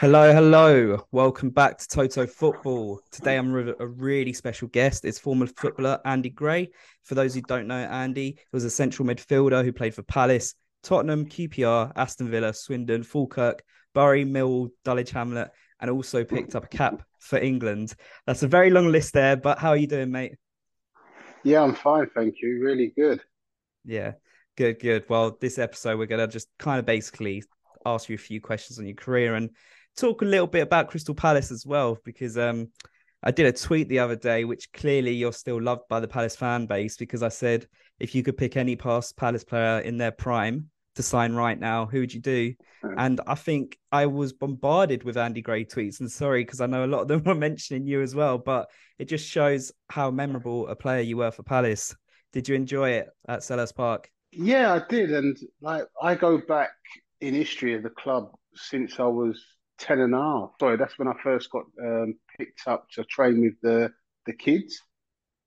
Hello, hello. Welcome back to Toto Football. Today I'm with a really special guest. It's former footballer Andy Gray. For those who don't know Andy, he was a central midfielder who played for Palace, Tottenham, QPR, Aston Villa, Swindon, Falkirk, Bury, Mill, Dulwich Hamlet, and also picked up a cap for England. That's a very long list there, but how are you doing, mate? Yeah, I'm fine, thank you. Really good. Yeah, good, good. Well, this episode, we're going to just kind of basically ask you a few questions on your career and talk a little bit about Crystal Palace as well, because um, I did a tweet the other day, which clearly you're still loved by the Palace fan base, because I said if you could pick any past Palace player in their prime to sign right now, who would you do? And I think I was bombarded with Andy Gray tweets, and sorry because I know a lot of them were mentioning you as well, but it just shows how memorable a player you were for Palace. Did you enjoy it at Selhurst Park? Yeah, I did, and like I go back in history of the club since I was 10 and a half. Sorry, that's when I first got um, picked up to train with the, the kids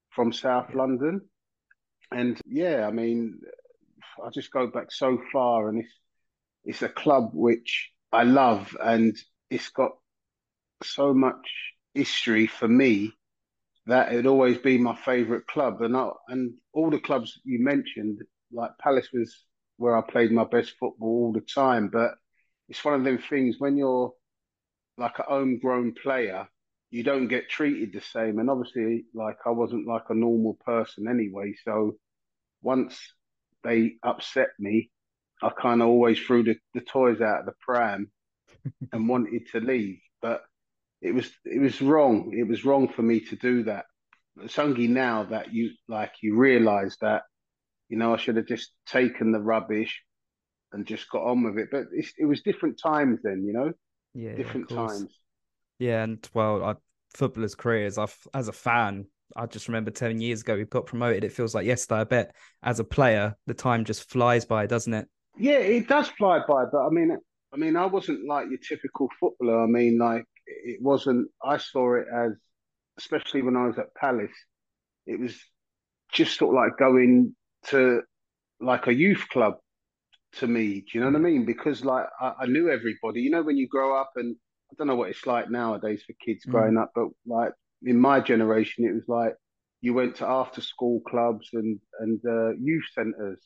from South London. And yeah, I mean, I just go back so far, and it's, it's a club which I love, and it's got so much history for me that it'd always be my favourite club. And I, and all the clubs you mentioned, like Palace was where I played my best football all the time. But it's one of them things when you're like a homegrown player, you don't get treated the same. And obviously, like I wasn't like a normal person anyway. So once they upset me, I kind of always threw the, the toys out of the pram and wanted to leave. But it was it was wrong. It was wrong for me to do that. It's only now that you like you realise that you know I should have just taken the rubbish and just got on with it. But it was different times then, you know yeah, different times. Yeah, and well, I, footballers' careers. I, as a fan, I just remember ten years ago we got promoted. It feels like yesterday. I bet as a player, the time just flies by, doesn't it? Yeah, it does fly by. But I mean, I mean, I wasn't like your typical footballer. I mean, like it wasn't. I saw it as, especially when I was at Palace, it was just sort of like going to like a youth club to me. Do you know what I mean? Because like I, I, knew everybody. You know, when you grow up, and I don't know what it's like nowadays for kids mm. growing up, but like in my generation, it was like you went to after school clubs and and uh, youth centres,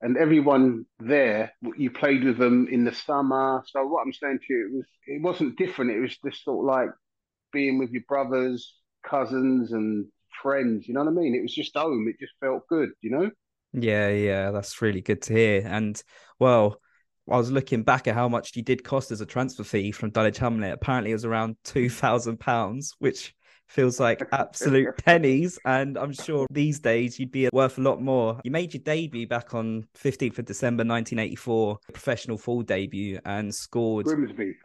and everyone there you played with them in the summer. So what I'm saying to you, it was it wasn't different. It was just sort of like being with your brothers, cousins, and friends. You know what I mean? It was just home. It just felt good. You know. Yeah, yeah, that's really good to hear. And well, I was looking back at how much you did cost as a transfer fee from Dulwich Hamlet. Apparently, it was around two thousand pounds, which feels like absolute pennies. And I'm sure these days you'd be worth a lot more. You made your debut back on 15th of December 1984, professional full debut, and scored. Grimsby.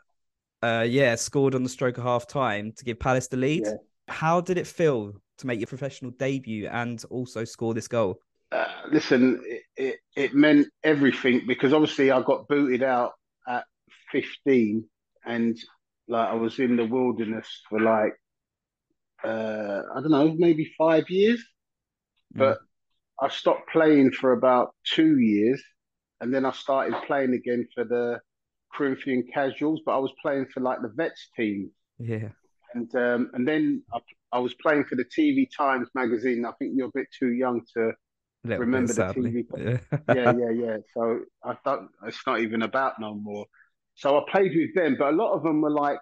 Uh, yeah, scored on the stroke of half time to give Palace the lead. Yeah. How did it feel to make your professional debut and also score this goal? Uh, listen, it, it, it, meant everything because obviously I got booted out at 15 and like I was in the wilderness for like, uh, I don't know, maybe five years. Mm. But I stopped playing for about two years and then I started playing again for the Corinthian Casuals, but I was playing for like the vets team. Yeah. And um, and then I, I was playing for the TV Times magazine. I think you're a bit too young to remember the TV. Yeah. yeah, yeah, yeah. So I thought it's not even about no more. So I played with them, but a lot of them were like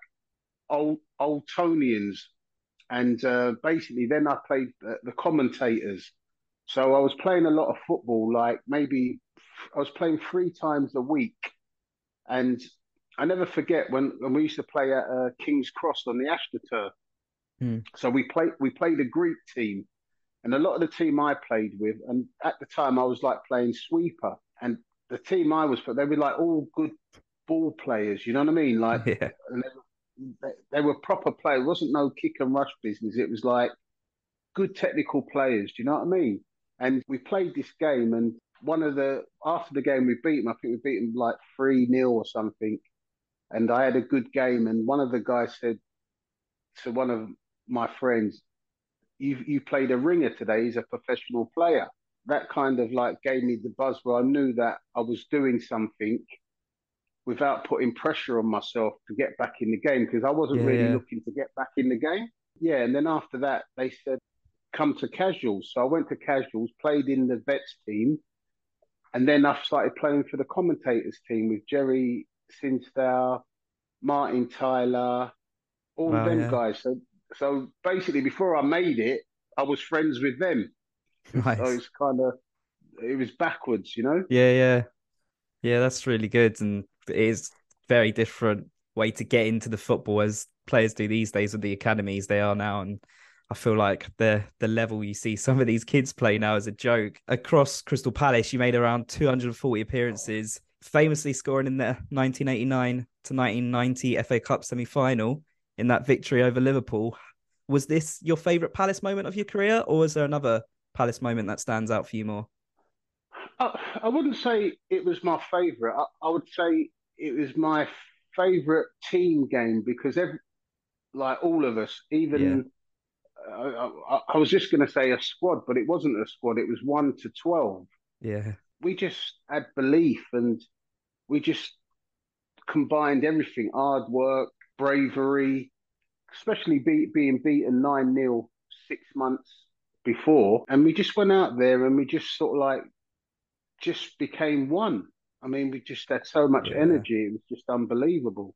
old old Tonians, and uh, basically then I played the, the commentators. So I was playing a lot of football, like maybe I was playing three times a week, and I never forget when, when we used to play at uh, King's Cross on the AstroTurf. Hmm. So we played we played a Greek team, and a lot of the team I played with, and at the time I was like playing sweeper, and the team I was, but they were like all good ball players. You know what I mean? Like, yeah. they, they, were proper players. It wasn't no kick and rush business. It was like good technical players. Do you know what I mean? And we played this game, and one of the after the game we beat them. I think we beat them like three 0 or something. And I had a good game, and one of the guys said to one of my friends, you you played a ringer today. He's a professional player. That kind of like gave me the buzz where I knew that I was doing something without putting pressure on myself to get back in the game because I wasn't yeah, really yeah. looking to get back in the game. Yeah, and then after that, they said, come to casuals. So I went to casuals, played in the vets team, and then I started playing for the commentators team with Gerry Sinsdale, Martin Tyler, all wow, them yeah. guys. So so basically, before I made it, I was friends with them. Nice. So it's kind of it was backwards, you know. Yeah, yeah, yeah. That's really good, and it is very different way to get into the football as players do these days with the academies they are now, and I feel like the the level you see some of these kids play now is a joke. Across Crystal Palace, you made around 240 appearances, famously scoring in the 1989 to 1990 FA Cup semi final in that victory over Liverpool. Was this your favourite Palace moment of your career, or was there another Palace moment that stands out for you more? I, I wouldn't say it was my favourite. I, I, would say it was my favourite team game because every, like all of us, even yeah. I, I, I was just going to say a squad, but it wasn't a squad. It was one to twelve. Yeah, we just had belief and we just combined everything: hard work, bravery, especially be, being beaten 9 0 six months before. And we just went out there and we just sort of like just became one. I mean, we just had so much yeah. energy; it was just unbelievable.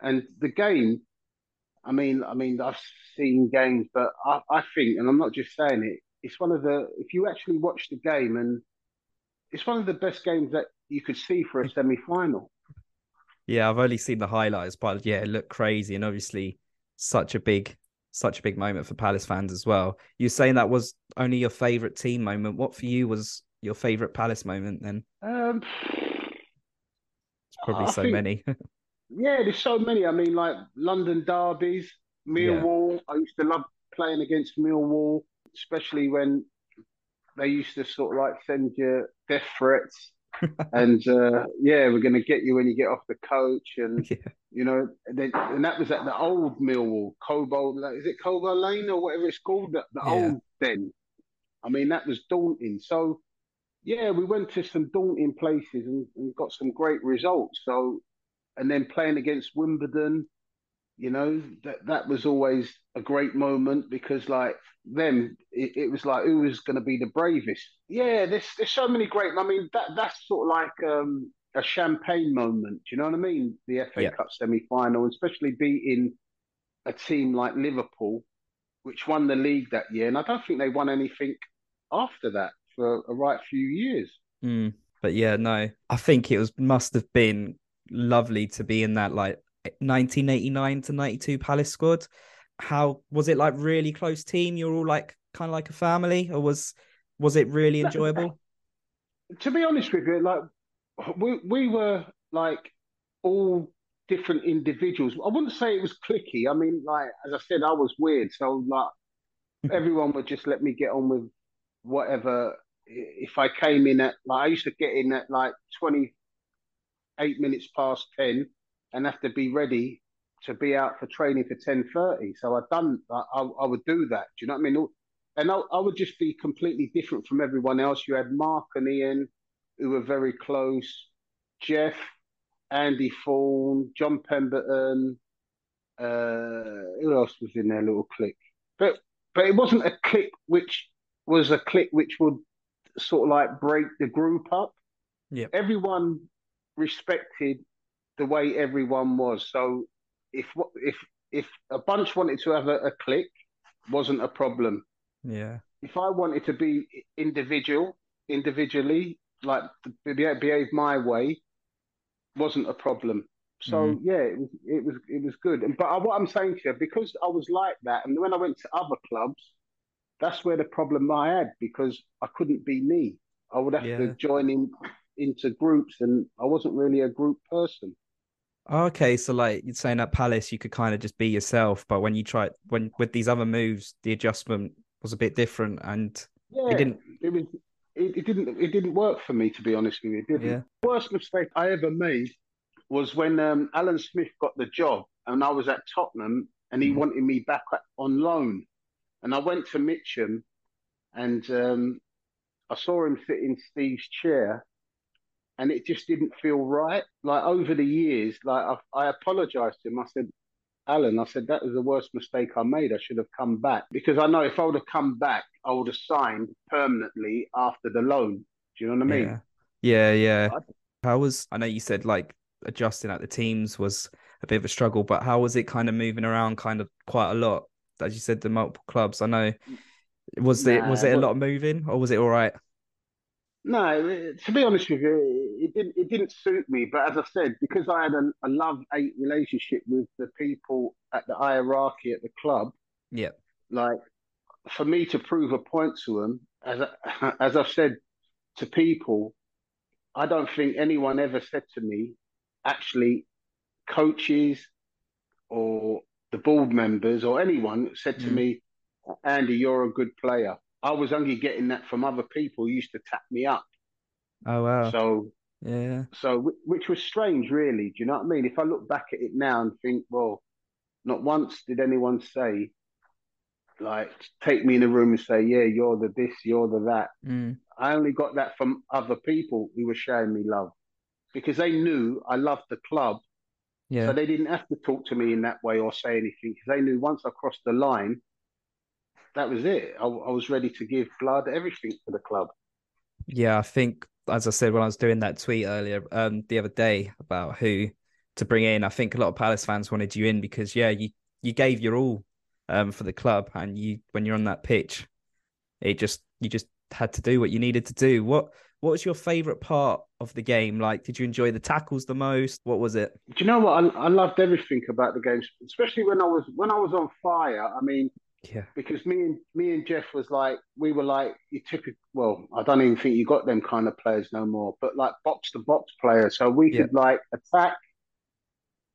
And the game, I mean, I mean, I've seen games, but I, I think, and I'm not just saying it, it's one of the. If you actually watch the game, and it's one of the best games that you could see for a semi-final. Yeah, I've only seen the highlights, but yeah, it looked crazy, and obviously such a big, such a big moment for Palace fans as well. You're saying that was only your favorite team moment. What for you was your favorite Palace moment then? Um, it's probably I so think, many. yeah, there's so many. I mean, like London derbies, Millwall. Yeah. I used to love playing against Millwall, especially when they used to sort of like send you death threats and uh, yeah, we're going to get you when you get off the coach, and yeah. you know, they, and that was at the old Millwall, Cold Blow. is it Cold Blow Lane or whatever it's called, the, the yeah. old then. I mean, that was daunting. So yeah, we went to some daunting places and, and got some great results. So, and then playing against Wimbledon, you know that that was always a great moment because like them it, it was like who was going to be the bravest? Yeah there's there's so many great i mean that that's sort of like um a champagne moment do you know what i mean? The fa yeah. cup semi-final especially beating a team like liverpool which won the league that year and i don't think they won anything after that for a right few years. Mm, but yeah no i think it was must have been lovely to be in that like 1989 to 92 Palace squad. How was it like really close team? You're all like kind of like a family, or was was it really enjoyable? To be honest with you, like we we were like all different individuals. I wouldn't say it was clicky. I mean, like as I said, I was weird, so like everyone would just let me get on with whatever. If I came in at like I used to get in at like twenty eight minutes past ten and have to be ready to be out for training for ten thirty. So I done. I, I, would do that. Do you know what I mean? And I, I would just be completely different from everyone else. You had Mark and Ian, who were very close. Geoff, Andy Thorn, John Pemberton. Uh, who else was in their little clique? But but it wasn't a clique which was a clique which would sort of like break the group up. Yeah. Everyone respected the way everyone was. So if if if a bunch wanted to have a, a clique, wasn't a problem. Yeah. If I wanted to be individual, individually, like behave my way, wasn't a problem. So mm. yeah, it was it was it was good. And but what I'm saying to you, because I was like that, and when I went to other clubs, that's where the problem I had because I couldn't be me. I would have yeah. to join in into groups, and I wasn't really a group person. Okay, so like you're saying at Palace, you could kind of just be yourself, but when you try when with these other moves, the adjustment was a bit different, and yeah, it didn't. It was. It, it didn't. It didn't work for me, to be honest with you. It didn't. Yeah. The worst mistake I ever made was when um, Alan Smith got the job, and I was at Tottenham, and he mm. wanted me back on loan, and I went to Mitcham, and um, I saw him sit in Steve's chair, and it just didn't feel right. Like over the years, like I, I apologized to him. I said, Alan, I said that was the worst mistake I made. I should have come back because I know if I would have come back, I would have signed permanently after the loan. Do you know what I mean? Yeah, yeah. yeah. How was? I know you said like adjusting at the teams was a bit of a struggle, but how was it kind of moving around, kind of quite a lot? As you said, the multiple clubs. I know. Was nah, it was it a lot of moving, or was it all right? No, to be honest with you, it didn't it didn't suit me. But as I said, because I had a, a love hate relationship with the people at the hierarchy at the club, yeah, like for me to prove a point to them, as I, as I've said to people, I don't think anyone ever said to me, actually, coaches or the board members or anyone said to mm. me, Andy, you're a good player. I was only getting that from other people who used to tap me up. Oh wow! So yeah, so which was strange, really. Do you know what I mean? If I look back at it now and think, well, not once did anyone say, like, take me in a room and say, yeah, you're the this, you're the that. Mm. I only got that from other people who were showing me love because they knew I loved the club. Yeah. So they didn't have to talk to me in that way or say anything because they knew once I crossed the line, that was it. I, I was ready to give blood, everything for the club. Yeah, I think as I said when I was doing that tweet earlier, um, the other day about who to bring in, I think a lot of Palace fans wanted you in because yeah, you you gave your all um for the club, and you when you're on that pitch, it just you just had to do what you needed to do. What what was your favorite part of the game? Like, did you enjoy the tackles the most? What was it? Do you know what? I, I loved everything about the game, especially when I was when I was on fire. I mean, yeah. Because me and me and Geoff was like we were like you typical. Well, I don't even think you got them kind of players no more, but like box to box players. So we yeah. could like attack,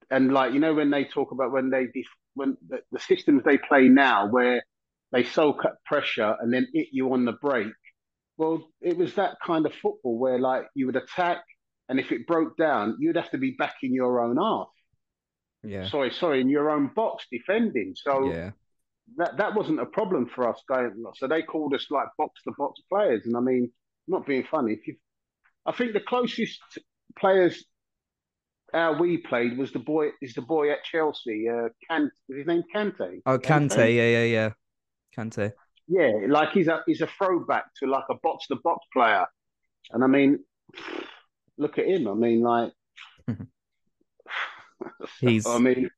and like you know when they talk about when they when the, the systems they play now where they soak up pressure and then hit you on the break. Well, it was that kind of football where like you would attack, and if it broke down, you'd have to be back in your own half. Yeah. Sorry, sorry, in your own box defending. So yeah that that wasn't a problem for us going. So they called us like box to box players, and I mean, not being funny. If you, I think the closest players how we played was the boy is the boy at Chelsea. Uh, Kant, is his name Kante? Oh, Kante, Kante? yeah, yeah, yeah, Kante. Yeah, like he's a he's a throwback to like a box to box player, and I mean, look at him. I mean, like he's I mean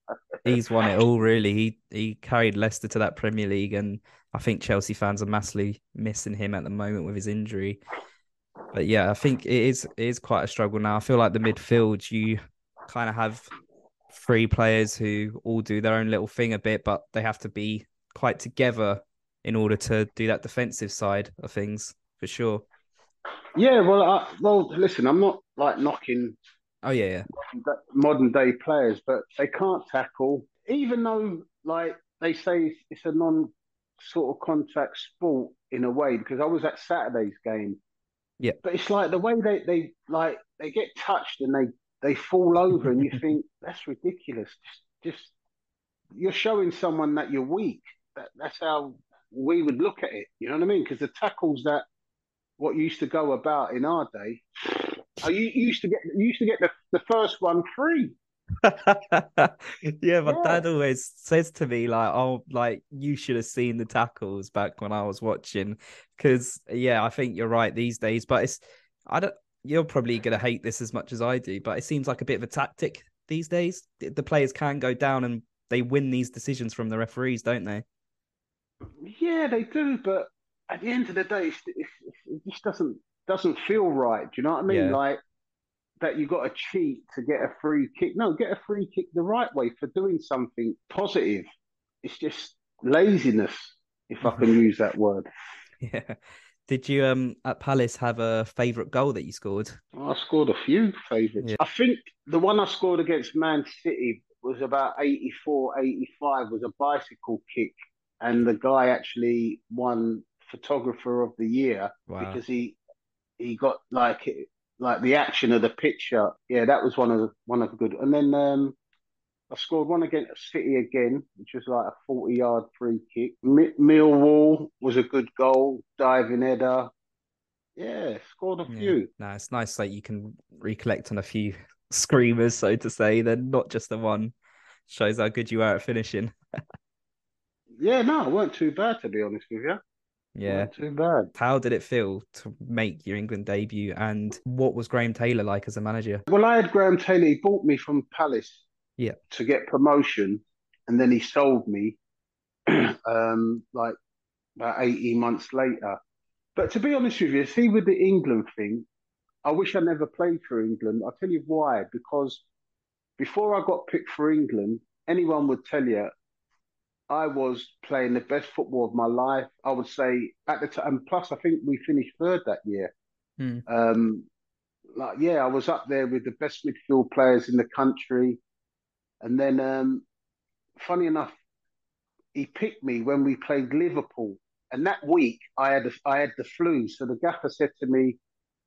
he's won it all really. He he carried Leicester to that Premier League and I think Chelsea fans are massively missing him at the moment with his injury. But yeah, I think it is it is quite a struggle now. I feel like the midfield you kind of have three players who all do their own little thing a bit, but they have to be quite together in order to do that defensive side of things for sure. Yeah, well, I, well, listen, I'm not like knocking Oh yeah, yeah. Modern day players, but they can't tackle. Even though, like they say, it's a non sort of contact sport in a way. Because I was at Saturday's game. Yeah. But it's like the way they they like they get touched and they they fall over, and you think that's ridiculous. Just, just you're showing someone that you're weak. That, that's how we would look at it. You know what I mean? Because the tackles that what used to go about in our day Oh, you, used to get you used to get the, the first one free. yeah, my yeah. dad always says to me like, "Oh, like you should have seen the tackles back when I was watching." Because yeah, I think you're right these days. But it's I don't. You're probably gonna hate this as much as I do, but it seems like a bit of a tactic these days. The players can go down and they win these decisions from the referees, don't they? Yeah, they do. But at the end of the day, it just doesn't doesn't feel right. Do you know what I mean? Yeah. Like that you got to cheat to get a free kick. No, get a free kick the right way for doing something positive. It's just laziness, if I can use that word. Yeah. Did you um at Palace have a favourite goal that you scored? I scored a few favourites. Yeah. I think the one I scored against Man City was about 84, 85, was a bicycle kick. And the guy actually won photographer of the year wow. because he he got like like the action of the picture. Yeah, that was one of the, one of the good. And then um, I scored one against City again, which was like a forty-yard free kick. M- Millwall was a good goal, diving header. Yeah, scored a yeah. few. No, it's nice that you can recollect on a few screamers, so to say, then not just the one. Shows how good you are at finishing. yeah, no, it weren't too bad to be honest with you. Yeah, Not too bad. How did it feel to make your England debut, and what was Graham Taylor like as a manager? Well, I had Graham Taylor. He bought me from Palace. Yeah. To get promotion, and then he sold me, um, like about eighteen months later. But to be honest with you, see with the England thing, I wish I never played for England. I'll tell you why. Because before I got picked for England, anyone would tell you I was playing the best football of my life. I would say at the time, plus I think we finished third that year. Hmm. Um, like yeah, I was up there with the best midfield players in the country. And then, um, funny enough, he picked me when we played Liverpool and that week, I had a, I had the flu. So the gaffer said to me,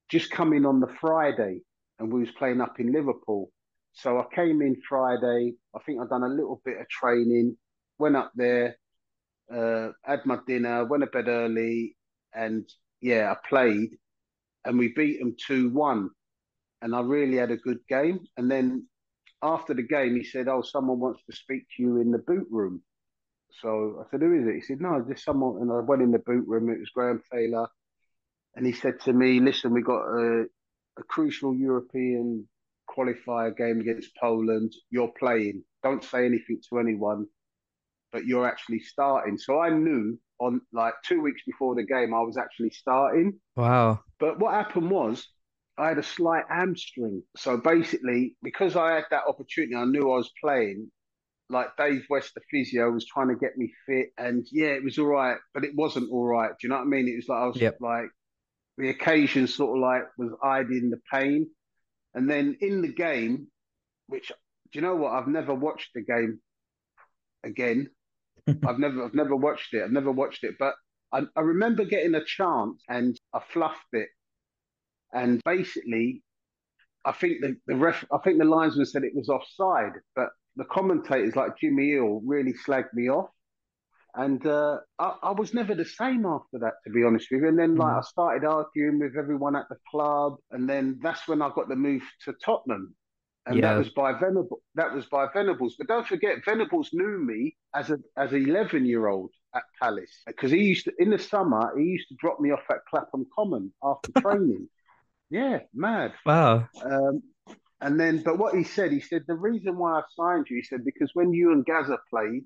"Just come in on the Friday," and we was playing up in Liverpool. So I came in Friday. I think I'd done a little bit of training. Went up there, uh, had my dinner, went to bed early, and yeah, I played, and we beat them two one, and I really had a good game. And then after the game, he said, "Oh, someone wants to speak to you in the boot room." So I said, who is it? He said, no, just someone. And I went in the boot room. It was Graham Taylor. And he said to me, listen, we got a, a crucial European qualifier game against Poland. You're playing. Don't say anything to anyone, but you're actually starting. So I knew on like two weeks before the game, I was actually starting. Wow. But what happened was I had a slight hamstring. So basically, because I had that opportunity, I knew I was playing like Dave West, the physio, was trying to get me fit, and yeah, it was all right, but it wasn't all right. Do you know what I mean? It was like I was yep. like the occasion sort of like was hiding the pain, and then in the game, which do you know what? I've never watched the game again. I've never, I've never watched it. I've never watched it, but I, I remember getting a chance and I fluffed it, and basically I think the, the ref, I think the linesman said it was offside, but the commentators like Jimmy Hill really slagged me off. And uh, I, I, was never the same after that, to be honest with you. And then, like, mm. I started arguing with everyone at the club, and then that's when I got the move to Tottenham, and yeah. that was by Venable. That was by Venables. But don't forget, Venables knew me as a as an eleven year old at Palace because he used to in the summer he used to drop me off at Clapham Common after training. yeah, mad. Wow. Um, and then, but what he said, he said, the reason why I signed you, he said, because when you and Gazza played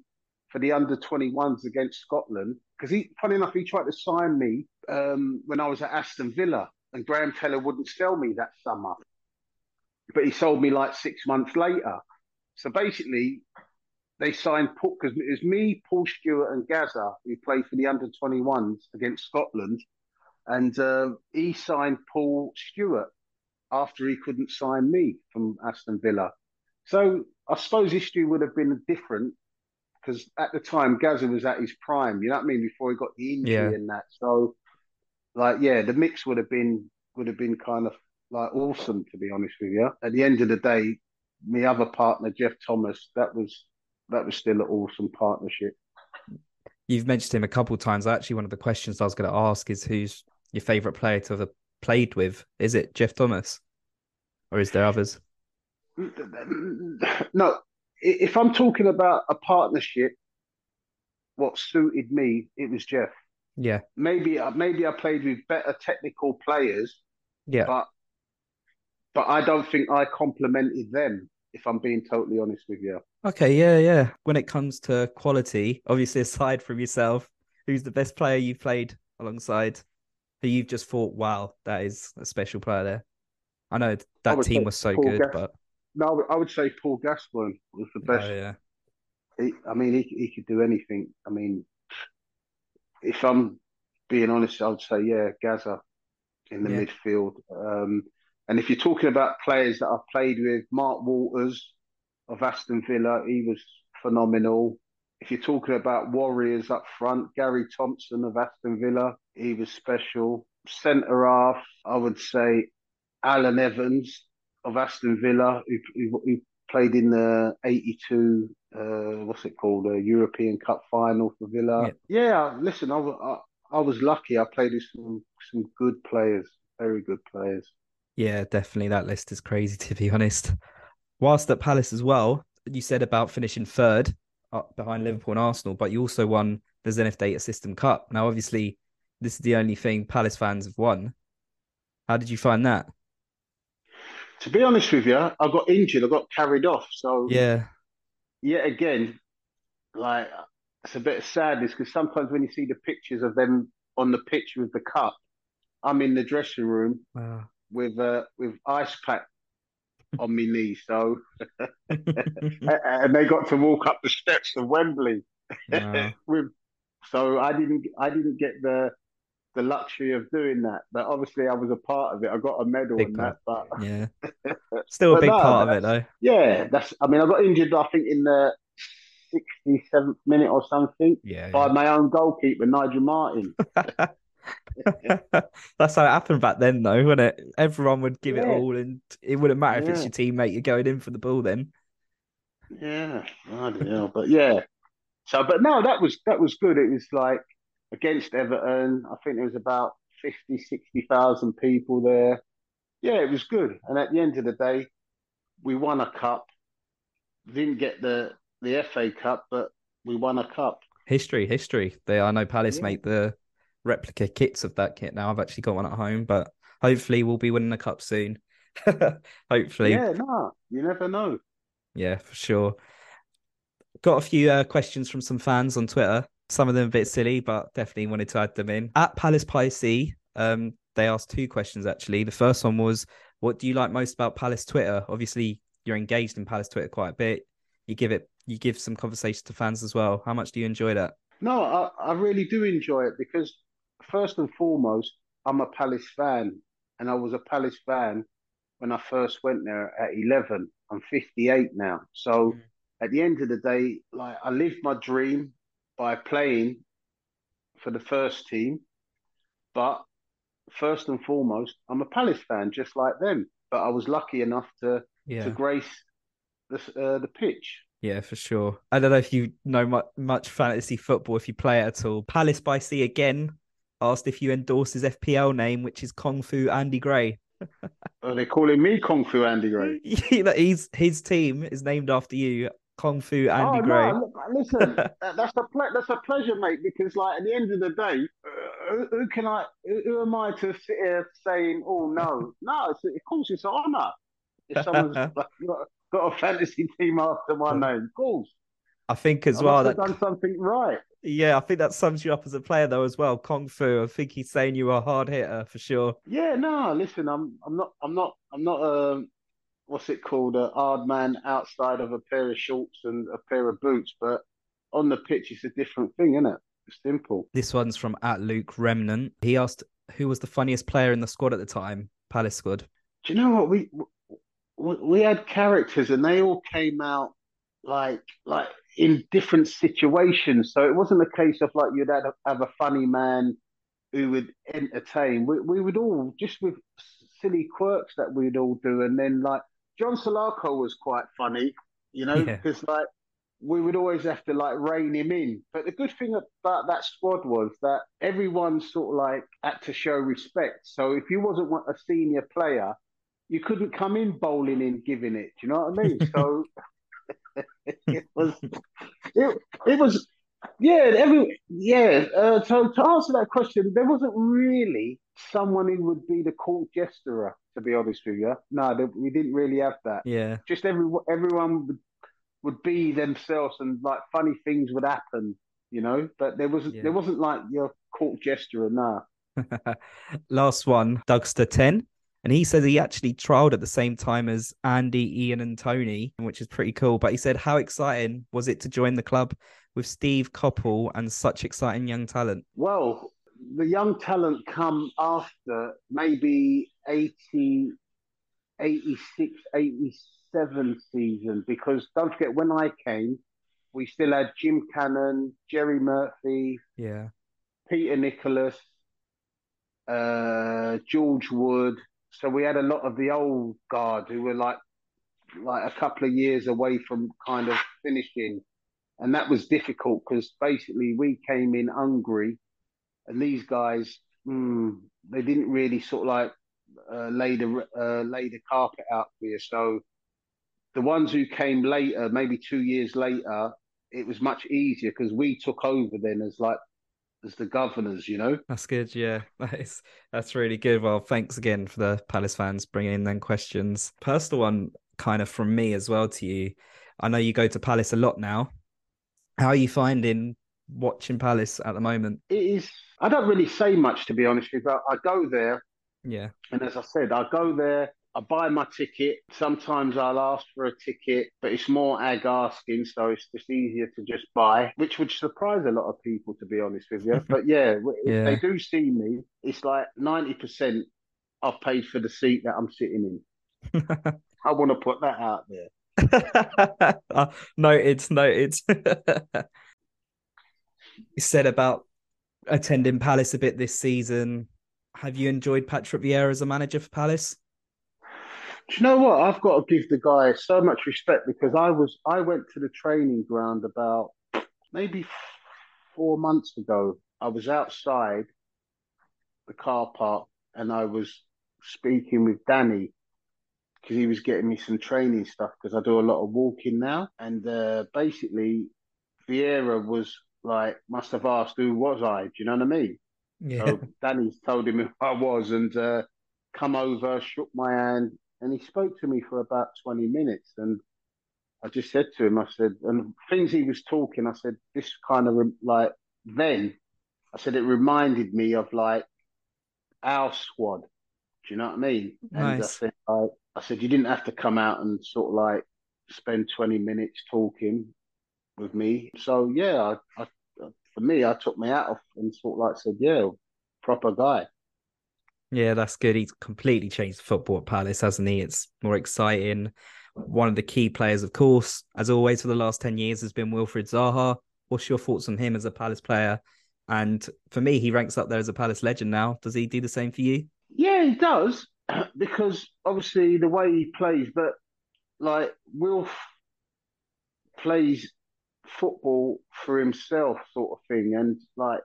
for the under 21s against Scotland, because he, funny enough, he tried to sign me um, when I was at Aston Villa, and Graham Taylor wouldn't sell me that summer. But he sold me like six months later. So basically, they signed Paul, because it was me, Paul Stewart, and Gazza who played for the under 21s against Scotland. And uh, he signed Paul Stewart after he couldn't sign me from Aston Villa. So I suppose history would have been different because at the time Gazza was at his prime. You know what I mean? Before he got the injury yeah. and that. So, like, yeah, the mix would have been would have been kind of like awesome to be honest with you. At the end of the day, my other partner Geoff Thomas, that was that was still an awesome partnership. You've mentioned him a couple of times. Actually, one of the questions I was going to ask is who's your favourite player to have played with? Is it Geoff Thomas? or is there others? No, if I'm talking about a partnership, what suited me, it was Geoff. Yeah. Maybe maybe I played with better technical players. Yeah. But but I don't think I complimented them. If I'm being totally honest with you. Okay. Yeah. Yeah. When it comes to quality, obviously aside from yourself, who's the best player you've played alongside? Who you've just thought, wow, that is a special player there. I know that team was so Paul good, Gas- but no, I would say Paul Gascoigne was the best. Oh, yeah. He, I mean, he he could do anything. I mean, if I'm being honest, I would say yeah, Gazza in the yeah. midfield. Um, and if you're talking about players that I've played with, Mark Walters of Aston Villa, he was phenomenal. If you're talking about Warriors up front, Gary Thompson of Aston Villa, he was special. Centre half, I would say Alan Evans of Aston Villa, who, who, who played in the 82, uh, what's it called, a European Cup final for Villa. Yeah, yeah listen, I, I, I, was lucky. I played with some, some good players. very good players. Yeah, definitely. That list is crazy to be honest. Whilst at Palace as well, you said about finishing third up behind Liverpool and Arsenal, but you also won the Zenith Data System Cup. Now, obviously, this is the only thing Palace fans have won. How did you find that? To be honest with you, I got injured. I got carried off. So yeah, yet again, like it's a bit of sadness because sometimes when you see the pictures of them on the pitch with the cup, I'm in the dressing room wow. With uh, with ice pack on my knee. So and they got to walk up the steps of Wembley wow. with. So I didn't I didn't get the the luxury of doing that. But obviously, I was a part of it. I got a medal big in part. that. But yeah, still a big no, part of it though. Yeah, that's. I mean, I got injured. I think in the 67th minute or something yeah, by yeah. my own goalkeeper, Nigel Martyn. That's how it happened back then, though, wasn't it? Everyone would give yeah. it all, and it wouldn't matter yeah. if it's your teammate you're going in for the ball. Then, yeah, I don't know, but yeah. So, but no, that was that was good. It was like against Everton. I think there was about 50, 60,000 people there. Yeah, it was good. And at the end of the day, we won a cup. Didn't get the the FA Cup, but we won a cup. History, history. They I know Palace yeah. make the replica kits of that kit now. I've actually got one at home, but hopefully we'll be winning a cup soon. hopefully. Yeah, no, you never know. Yeah, for sure. Got a few uh, questions from some fans on Twitter. Some of them a bit silly, but definitely wanted to add them in. At Palace Pisces, um, they asked two questions actually. The first one was, "What do you like most about Palace Twitter?" Obviously, you're engaged in Palace Twitter quite a bit. You give it, you give some conversation to fans as well. How much do you enjoy that? No, I, I really do enjoy it because first and foremost, I'm a Palace fan, and I was a Palace fan when I first went there at 11. I'm 58 now, so. Mm. At the end of the day, like I lived my dream by playing for the first team. But first and foremost, I'm a Palace fan, just like them. But I was lucky enough to yeah. to grace the uh, the pitch. Yeah, for sure. I don't know if you know much, much fantasy football, if you play it at all. Palace by Sea again asked if you endorse his FPL name, which is Kung Fu Andy Gray. Are they calling me Kung Fu Andy Gray? he's his team is named after you. Kung Fu Andy oh, Gray. No, listen, that's a ple- that's a pleasure, mate. Because like at the end of the day, uh, who, can I? Who, who, am I to sit here saying, "Oh no, no"? It's, of course, it's an honour if someone's got, got, a fantasy team after my name. Of course. I think as I well that done something right. Yeah, I think that sums you up as a player though as well. Kung Fu. I think he's saying you are a hard hitter for sure. Yeah, no, listen, I'm I'm not I'm not I'm not um what's it called, a hard man outside of a pair of shorts and a pair of boots, but on the pitch it's a different thing, isn't it? It's simple. This one's from at Luke Remnant. He asked who was the funniest player in the squad at the time, Palace squad. Do you know what we we had characters and they all came out like like in different situations. So it wasn't a case of like you'd have, have a funny man who would entertain. We, we would all just with silly quirks that we'd all do, and then like John Salako was quite funny, you know, because yeah. like we would always have to like rein him in. But the good thing about that squad was that everyone sort of like had to show respect. So if you wasn't a senior player, you couldn't come in bowling in giving it. Do you know what I mean? So it was it, it was yeah every yeah. Uh, so to answer that question, there wasn't really someone who would be the court jester to be honest with you. No, we didn't really have that. Yeah. Just every everyone would, would be themselves, and like funny things would happen, you know. But there wasn't yeah. there wasn't like your court jester, nah. Last one, Dougster ten. And he says he actually trialed at the same time as Andy, Ian, and Tony, which is pretty cool. But he said, How exciting was it to join the club with Steve Coppell and such exciting young talent? Well, the young talent come after maybe 80, 86, 87 season because don't forget when I came, we still had Jim Cannon, Jerry Murphy, yeah, Peter Nicholas, uh, George Wood. So we had a lot of the old guard who were like like a couple of years away from kind of finishing, and that was difficult because basically we came in hungry and these guys, mm, they didn't really sort of like uh, laid a uh, laid a carpet out for you. So the ones who came later, maybe two years later, it was much easier because we took over then as like as the governors, you know. That's good. Yeah, that's that's really good. Well, thanks again for the Palace fans bringing in them questions. Personal one, kind of from me as well to you. I know you go to Palace a lot now. How are you finding watching Palace at the moment? It is. I don't really say much to be honest with you. But I go there. Yeah. And as I said, I go there I buy my ticket. Sometimes I'll ask for a ticket, but it's more ag asking, so it's just easier to just buy, which would surprise a lot of people, to be honest with you. but yeah, yeah. if they do see me, it's like 90% I've paid for the seat that I'm sitting in. I want to put that out there. uh, noted, noted. you said about attending Palace a bit this season. Have you enjoyed Patrick Vieira as a manager for Palace? Do you know what? I've got to give the guy so much respect because I was I went to the training ground about maybe four months ago. I was outside the car park and I was speaking with Danny because he was getting me some training stuff because I do a lot of walking now. And uh, basically, Vieira was like, must have asked who was I? Do you know what I mean? Yeah. So Danny's told him who I was and uh, come over, shook my hand, and he spoke to me for about 20 minutes. And I just said to him, I said, and things he was talking, I said, this kind of like, then I said, it reminded me of like our squad. Do you know what I mean? Nice. And I said, I, I said, you didn't have to come out and sort of like spend 20 minutes talking with me. So yeah, I, I, for me, I took my hat off and sort of like said, yeah, proper guy. Yeah, that's good. He's completely changed football at Palace, hasn't he? It's more exciting. One of the key players, of course, as always for the last 10 years, has been Wilfried Zaha. What's your thoughts on him as a Palace player? And for me, he ranks up there as a Palace legend now. Does he do the same for you? Yeah, he does. Because obviously the way he plays, but like Wilf plays football for himself, sort of thing. And like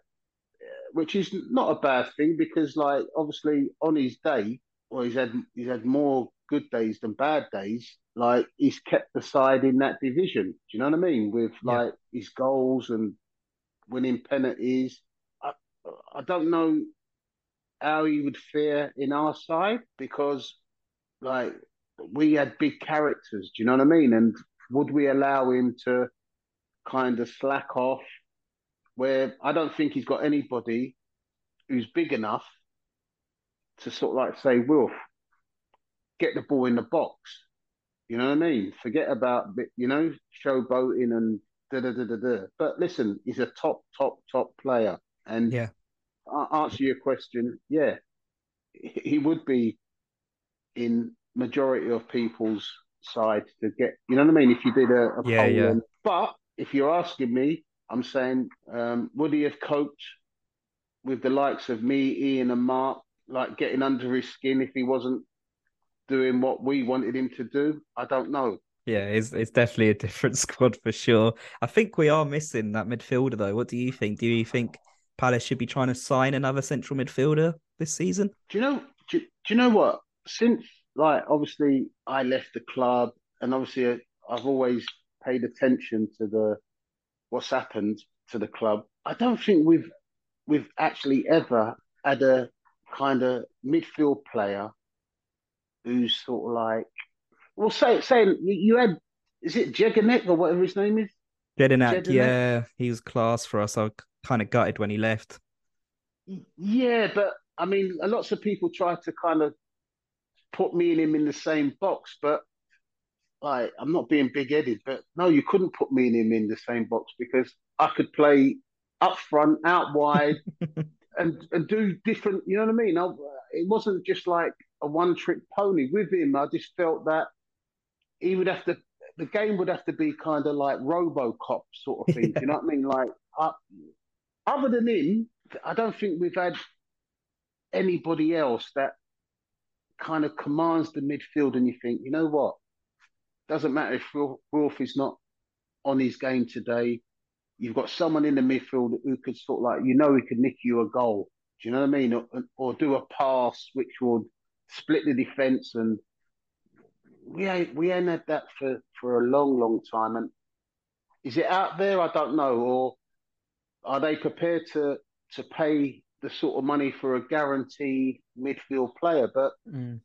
which is not a bad thing because, like, obviously on his day, well, he's had he's had more good days than bad days. Like, he's kept the side in that division. Do you know what I mean? With like yeah. his goals and winning penalties. I, I don't know how he would fare in our side because, like, we had big characters. Do you know what I mean? And would we allow him to kind of slack off where I don't think he's got anybody who's big enough to sort of like say, Wolf, get the ball in the box. You know what I mean? Forget about you know showboating and da da da da da. But listen, he's a top, top, top player. And yeah, I'll answer your question. Yeah, he would be in majority of people's side to get. You know what I mean? If you did a, a yeah, yeah. but if you're asking me, I'm saying, um, would he have coped with the likes of me, Ian, and Mark, like getting under his skin if he wasn't doing what we wanted him to do? I don't know. Yeah, it's it's definitely a different squad for sure. I think we are missing that midfielder though. What do you think? Do you think Palace should be trying to sign another central midfielder this season? Do you know? Do, do you know what? Since like obviously I left the club, and obviously I've always paid attention to the what's happened to the club. I don't think we've we've actually ever had a kind of midfield player who's sort of like well say say you had is it Jedinak or whatever his name is? Jedinak, yeah, he was class for us. I kind of gutted when he left. Yeah, but I mean, lots of people try to kind of put me and him in the same box, but like I'm not being big headed, but no, you couldn't put me and him in the same box because I could play up front, out wide, and and do different. You know what I mean? I, it wasn't just like a one trick pony with him. I just felt that he would have to. The game would have to be kind of like RoboCop sort of thing. Yeah. you know what I mean? Like, other than him, I don't think we've had anybody else that kind of commands the midfield. And you think, you know what? Doesn't matter if Wolf is not on his game today. You've got someone in the midfield who could sort of like, you know, he could nick you a goal. Do you know what I mean? Or, or do a pass which would split the defence, and we ain't we ain't had that for for a long, long time. And is it out there? I don't know. Or are they prepared to to pay the sort of money for a guaranteed midfield player? But mm.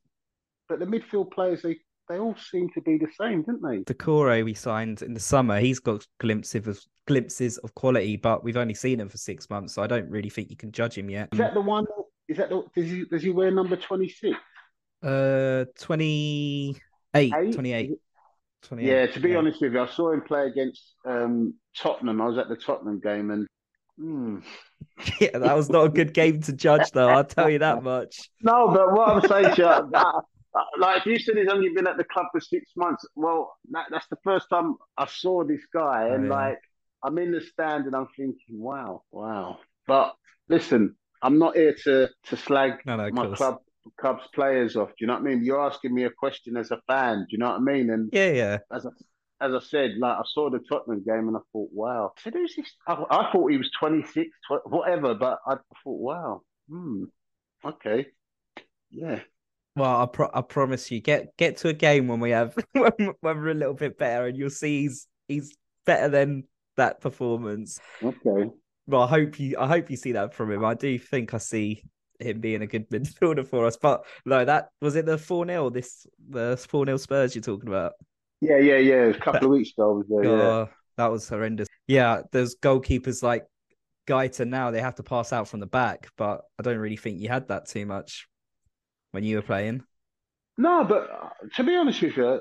but the midfield players they they all seem to be the same, didn't they? Doucouré we signed in the summer. He's got glimpses of glimpses of quality, but we've only seen him for six months, so I don't really think you can judge him yet. Is that the one? Is that the? Does he does he wear number twenty six? Uh, 28, 28. 28. Yeah, to be yeah. honest with you, I saw him play against um, Tottenham. I was at the Tottenham game, and mm. yeah, that was not a good game to judge, though. I'll tell you that much. No, but what I'm saying, you, like if you said, he's only been at the club for six months. Well, that, that's the first time I saw this guy, and oh, yeah. like I'm in the stand, and I'm thinking, wow, wow. But listen, I'm not here to to slag no, no, my club Cubs players off. Do you know what I mean? You're asking me a question as a fan. Do you know what I mean? And yeah, yeah. As I, as I said, like I saw the Tottenham game and I thought, wow. So who's this? I, I, thought he was 26, whatever, but I thought, wow, hmm, okay, yeah. Well, I, pro- I promise you, get get to a game when we have when, when we're a little bit better, and you'll see he's he's better than that performance. Okay. Well, I hope you I hope you see that from him. I do think I see him being a good midfielder for us. But no, that was it the 4 0, this the 4 0 Spurs you're talking about. Yeah, yeah, yeah. A couple of weeks ago was there, oh, yeah. That was horrendous. Yeah, there's goalkeepers like Guaita now, they have to pass out from the back, but I don't really think you had that too much when you were playing. No, but uh, to be honest with you,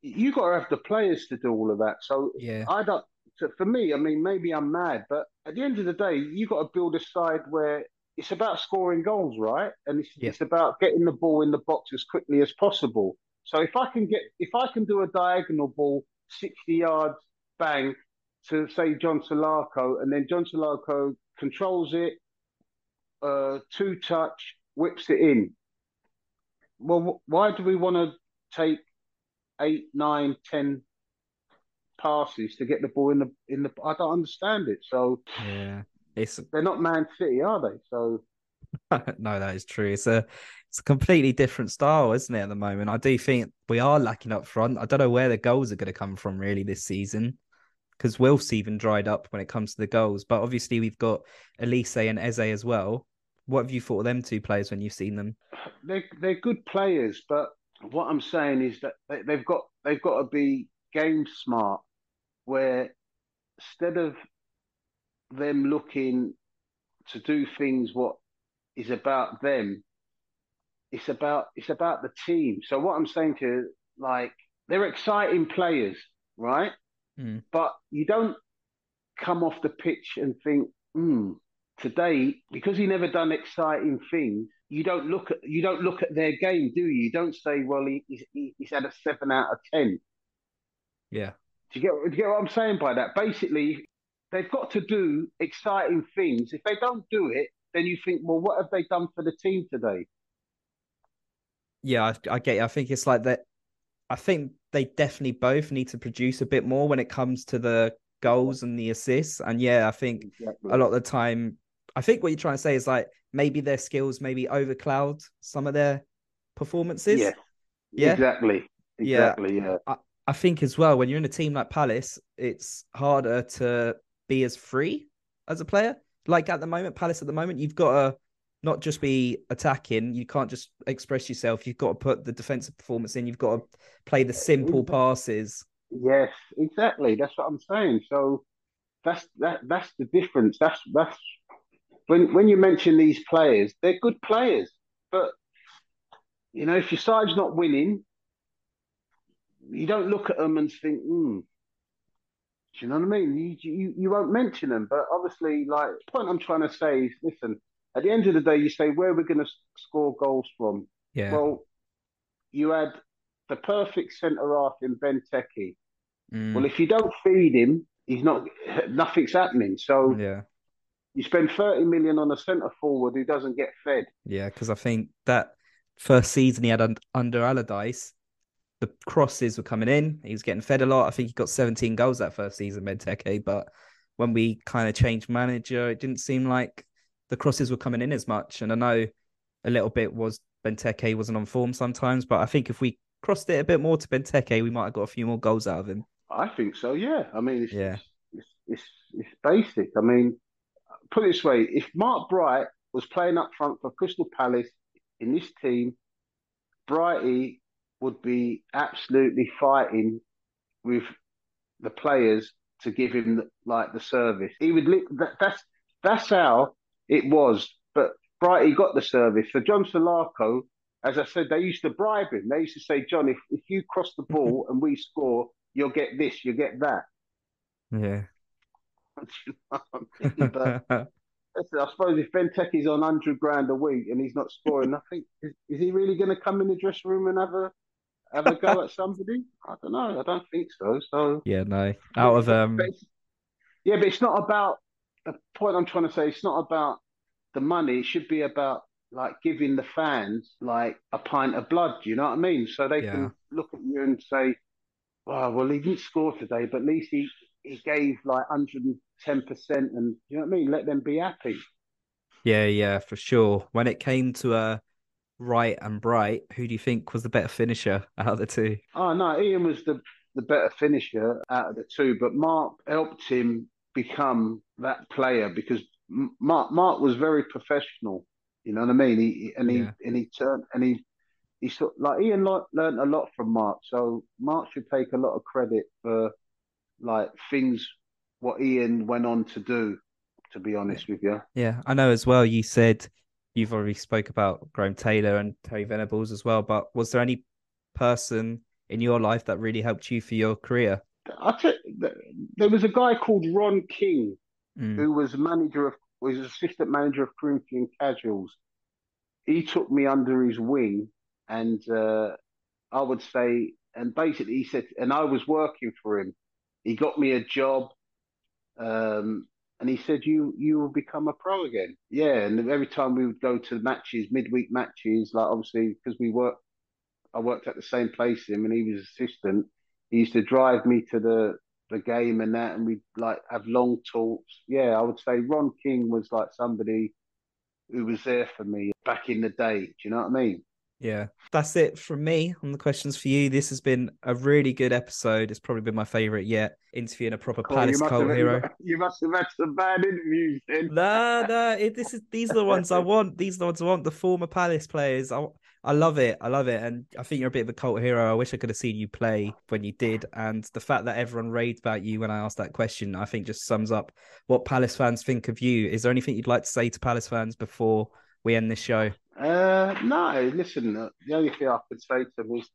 you got to have the players to do all of that. So yeah, I don't. So for me, I mean, maybe I'm mad, but at the end of the day, you got to build a side where it's about scoring goals, right? And it's, yeah. it's about getting the ball in the box as quickly as possible. So if I can get, if I can do a diagonal ball, sixty yards, bang, to say John Salako, and then John Salako controls it, uh, two touch, whips it in. Well, why do we want to take eight, nine, ten passes to get the ball in the in the? I don't understand it. So yeah, it's they're not Man City, are they? So no, that is true. It's a it's a completely different style, isn't it? At the moment, I do think we are lacking up front. I don't know where the goals are going to come from really this season because Wilf's even dried up when it comes to the goals. But obviously, we've got Olise and Eze as well. What have you thought of them two players when you've seen them? They're they're good players, but what I'm saying is that they, they've got they've got to be game smart, where instead of them looking to do things what is about them. It's about it's about the team. So what I'm saying to you, like they're exciting players, right? Mm. But you don't come off the pitch and think, hmm, today because he never done exciting things. You don't look at you don't look at their game, do you? You don't say, well, he, he's, he's had a seven out of ten. Yeah. Do you get do you get what I'm saying by that? Basically, they've got to do exciting things. If they don't do it, then you think, well, what have they done for the team today? Yeah, I, I get you. I think it's like that. I think they definitely both need to produce a bit more when it comes to the goals and the assists. And yeah, I think exactly. a lot of the time, I think what you're trying to say is like maybe their skills maybe overcloud some of their performances. Yeah, yeah, exactly, exactly. Yeah, yeah. I, I think as well when you're in a team like Palace, it's harder to be as free as a player. Like at the moment, Palace at the moment, you've got to not just be attacking. You can't just express yourself. You've got to put the defensive performance in. You've got to play the simple passes. Yes, exactly. That's what I'm saying. So that's that that's the difference. That's that's when when you mention these players, they're good players, but you know if your side's not winning, you don't look at them and think, hmm, do you know what I mean? You, you you won't mention them, but obviously, like the point I'm trying to say is, listen. At the end of the day, you say where we're going to score goals from. Yeah. Well, you had the perfect centre half in Benteke. Mm. Well, if you don't feed him, he's not. Nothing's happening. So yeah. You spend 30 million on a centre forward who doesn't get fed. Yeah, because I think that first season he had under Allardyce, the crosses were coming in. He was getting fed a lot. I think he got 17 goals that first season, Benteke. But when we kind of changed manager, it didn't seem like the crosses were coming in as much. And I know a little bit was Benteke wasn't on form sometimes, but I think if we crossed it a bit more to Benteke, we might have got a few more goals out of him. I think so. Yeah. I mean, it's, yeah. It's, it's, it's, basic. I mean, put it this way: if Mark Bright was playing up front for Crystal Palace in this team, Brighty would be absolutely fighting with the players to give him like the service. He would that, that's that's how it was. But Brighty got the service. For John Salako, as I said, they used to bribe him. They used to say, John, if, if you cross the ball and we score, you'll get this, you'll get that. Yeah you know I mean? But listen, I suppose if Benteke is on hundred grand a week and he's not scoring nothing, is, is he really going to come in the dressing room and have a have a go at somebody? I don't know. I don't think so. So yeah, no. Out of um, yeah, but it's not about the point I'm trying to say. It's not about the money. It should be about like giving the fans like a pint of blood. You know what I mean? So they yeah. can look at you and say, "Oh, well, he didn't score today, but at least he he gave like 150 10% and you know what I mean? Let them be happy. Yeah, yeah, for sure. When it came to uh, Wright and Bright, who do you think was the better finisher out of the two? Oh, no, Ian was the, the better finisher out of the two, but Mark helped him become that player because Mark Mark was very professional. You know what I mean? He and he yeah. and he turned and he he sort like Ian learned a lot from Mark. So Mark should take a lot of credit for like things what Ian went on to do. To be honest with you, yeah, I know as well. You said you've already spoke about Graham Taylor and Terry Venables as well. But was there any person in your life that really helped you for your career? I think there was a guy called Ron King mm. who was manager of was assistant manager of Corinthian Casuals. He took me under his wing, and uh, I would say, and basically he said, and I was working for him. He got me a job, um, and he said, "You you will become a pro again." Yeah, and every time we would go to matches, midweek matches, like obviously because we worked, I worked at the same place him, and he was assistant. He used to drive me to the the game and that, and we like have long talks. Yeah, I would say Ron King was like somebody who was there for me back in the day. Do you know what I mean? Yeah, that's it from me on the questions for you. This has been a really good episode. It's probably been my favorite yet. Interviewing a proper oh, Palace cult hero. You must have had some bad interviews. Then. No, no. It, this is these are the ones I want. These are the ones I want. The former Palace players. I, I love it. I love it. And I think you're a bit of a cult hero. I wish I could have seen you play when you did. And the fact that everyone raved about you when I asked that question, I think just sums up what Palace fans think of you. Is there anything you'd like to say to Palace fans before we end this show? Uh, no, listen. Uh, the only thing I could say to them was,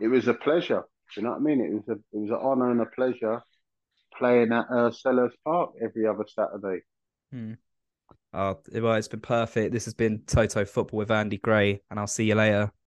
it was a pleasure. You know what I mean? It was a it was an honour and a pleasure playing at uh, Selhurst Park every other Saturday. Hmm. Oh, well, it's been perfect. This has been Toto Football with Andy Gray, and I'll see you later.